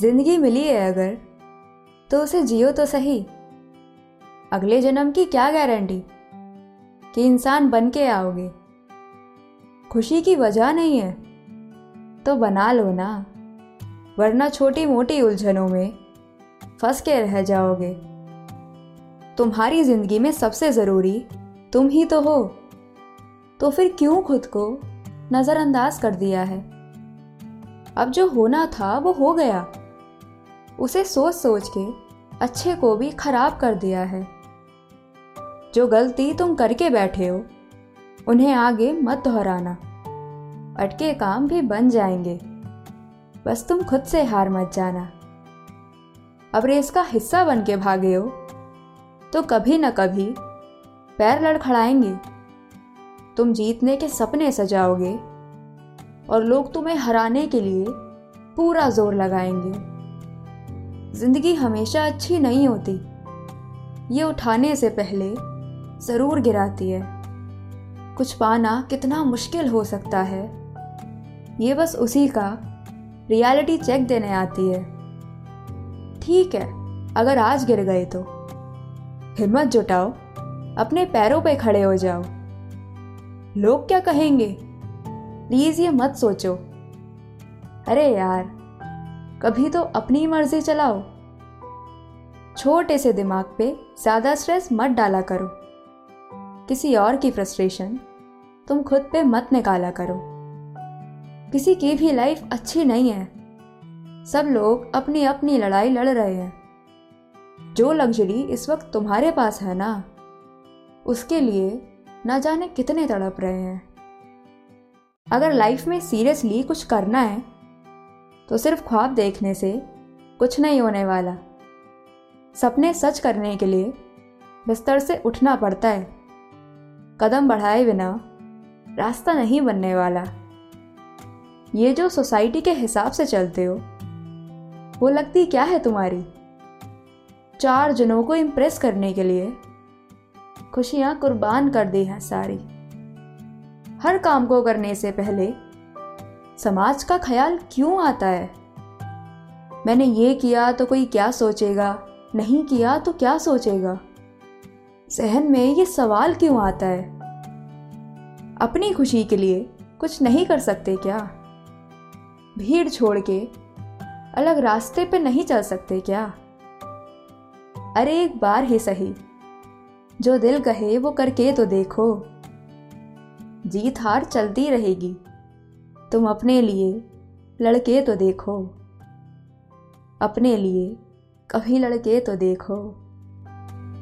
ज़िंदगी मिली है अगर तो उसे जियो तो सही। अगले जन्म की क्या गारंटी? कि इंसान बन के आओगे। खुशी की वजह नहीं है तो बना लो ना। वरना छोटी मोटी उलझनों में फंस के रह जाओगे। तुम्हारी ज़िंदगी में सबसे ज़रूरी तुम ही तो हो। तो फिर क्यों खुद को नज़रअंदाज कर दिया है? अब जो होना था, वो हो गया। उसे सोच सोच के अच्छे को भी खराब कर दिया है। जो गलती तुम करके बैठे हो, उन्हें आगे मत दोहराना। अटके काम भी बन जाएँगे। बस तुम खुद से हार मत जाना। अब रेस का हिस्सा बन के भागे हो तो कभी न कभी पैर लड़खड़ाएँगे। तुम जीतने के सपने सजाओगे, और लोग तुम्हें हराने के लिए पूरा ज़ोर लगाएँगे। ज़िंदगी हमेशा अच्छी नहीं होती। ये उठाने से पहले ज़रूर गिराती है। कुछ पाना कितना मुश्किल हो सकता है। ये बस उसी का रियलिटी चेक देने आती है। ठीक है, अगर आज गिर गए तो। हिम्मत जुटाओ, अपने पैरों पे खड़े हो जाओ। लोग क्या कहेंगे? प्लीज़ ये मत सोचो। अरे यार कभी तो अपनी मर्ज़ी चलाओ। छोटे से दिमाग पे ज़्यादा स्ट्रेस मत डाला करो। किसी और की फ्रस्ट्रेशन तुम खुद पे मत निकाला करो। किसी की भी लाइफ अच्छी नहीं है। सब लोग अपनी अपनी लड़ाई लड़ रहे हैं। जो लग्जरी इस वक्त तुम्हारे पास है ना, उसके लिए ना जाने कितने तड़प रहे हैं। अगर लाइफ में सीरियसली कुछ करना है तो सिर्फ़ ख्वाब देखने से कुछ नहीं होने वाला। सपने सच करने के लिए बिस्तर से उठना पड़ता है। कदम बढ़ाए बिना रास्ता नहीं बनने वाला। ये जो सोसाइटी के हिसाब से चलते हो, वो लगती क्या है तुम्हारी? चार जनों को इम्प्रेस करने के लिए खुशियाँ कुर्बान कर दी हैं सारी। हर काम को करने से पहले समाज का ख्याल क्यों आता है? मैंने ये किया तो कोई क्या सोचेगा? नहीं किया तो क्या सोचेगा? सहन में ये सवाल क्यों आता है? अपनी खुशी के लिए कुछ नहीं कर सकते क्या? भीड़ छोड़ के अलग रास्ते पे नहीं चल सकते क्या? अरे एक बार ही सही। जो दिल कहे वो करके तो देखो। जीत हार चलती रहेगी। तुम अपने लिए लड़के तो देखो। अपने लिए कभी लड़के तो देखो।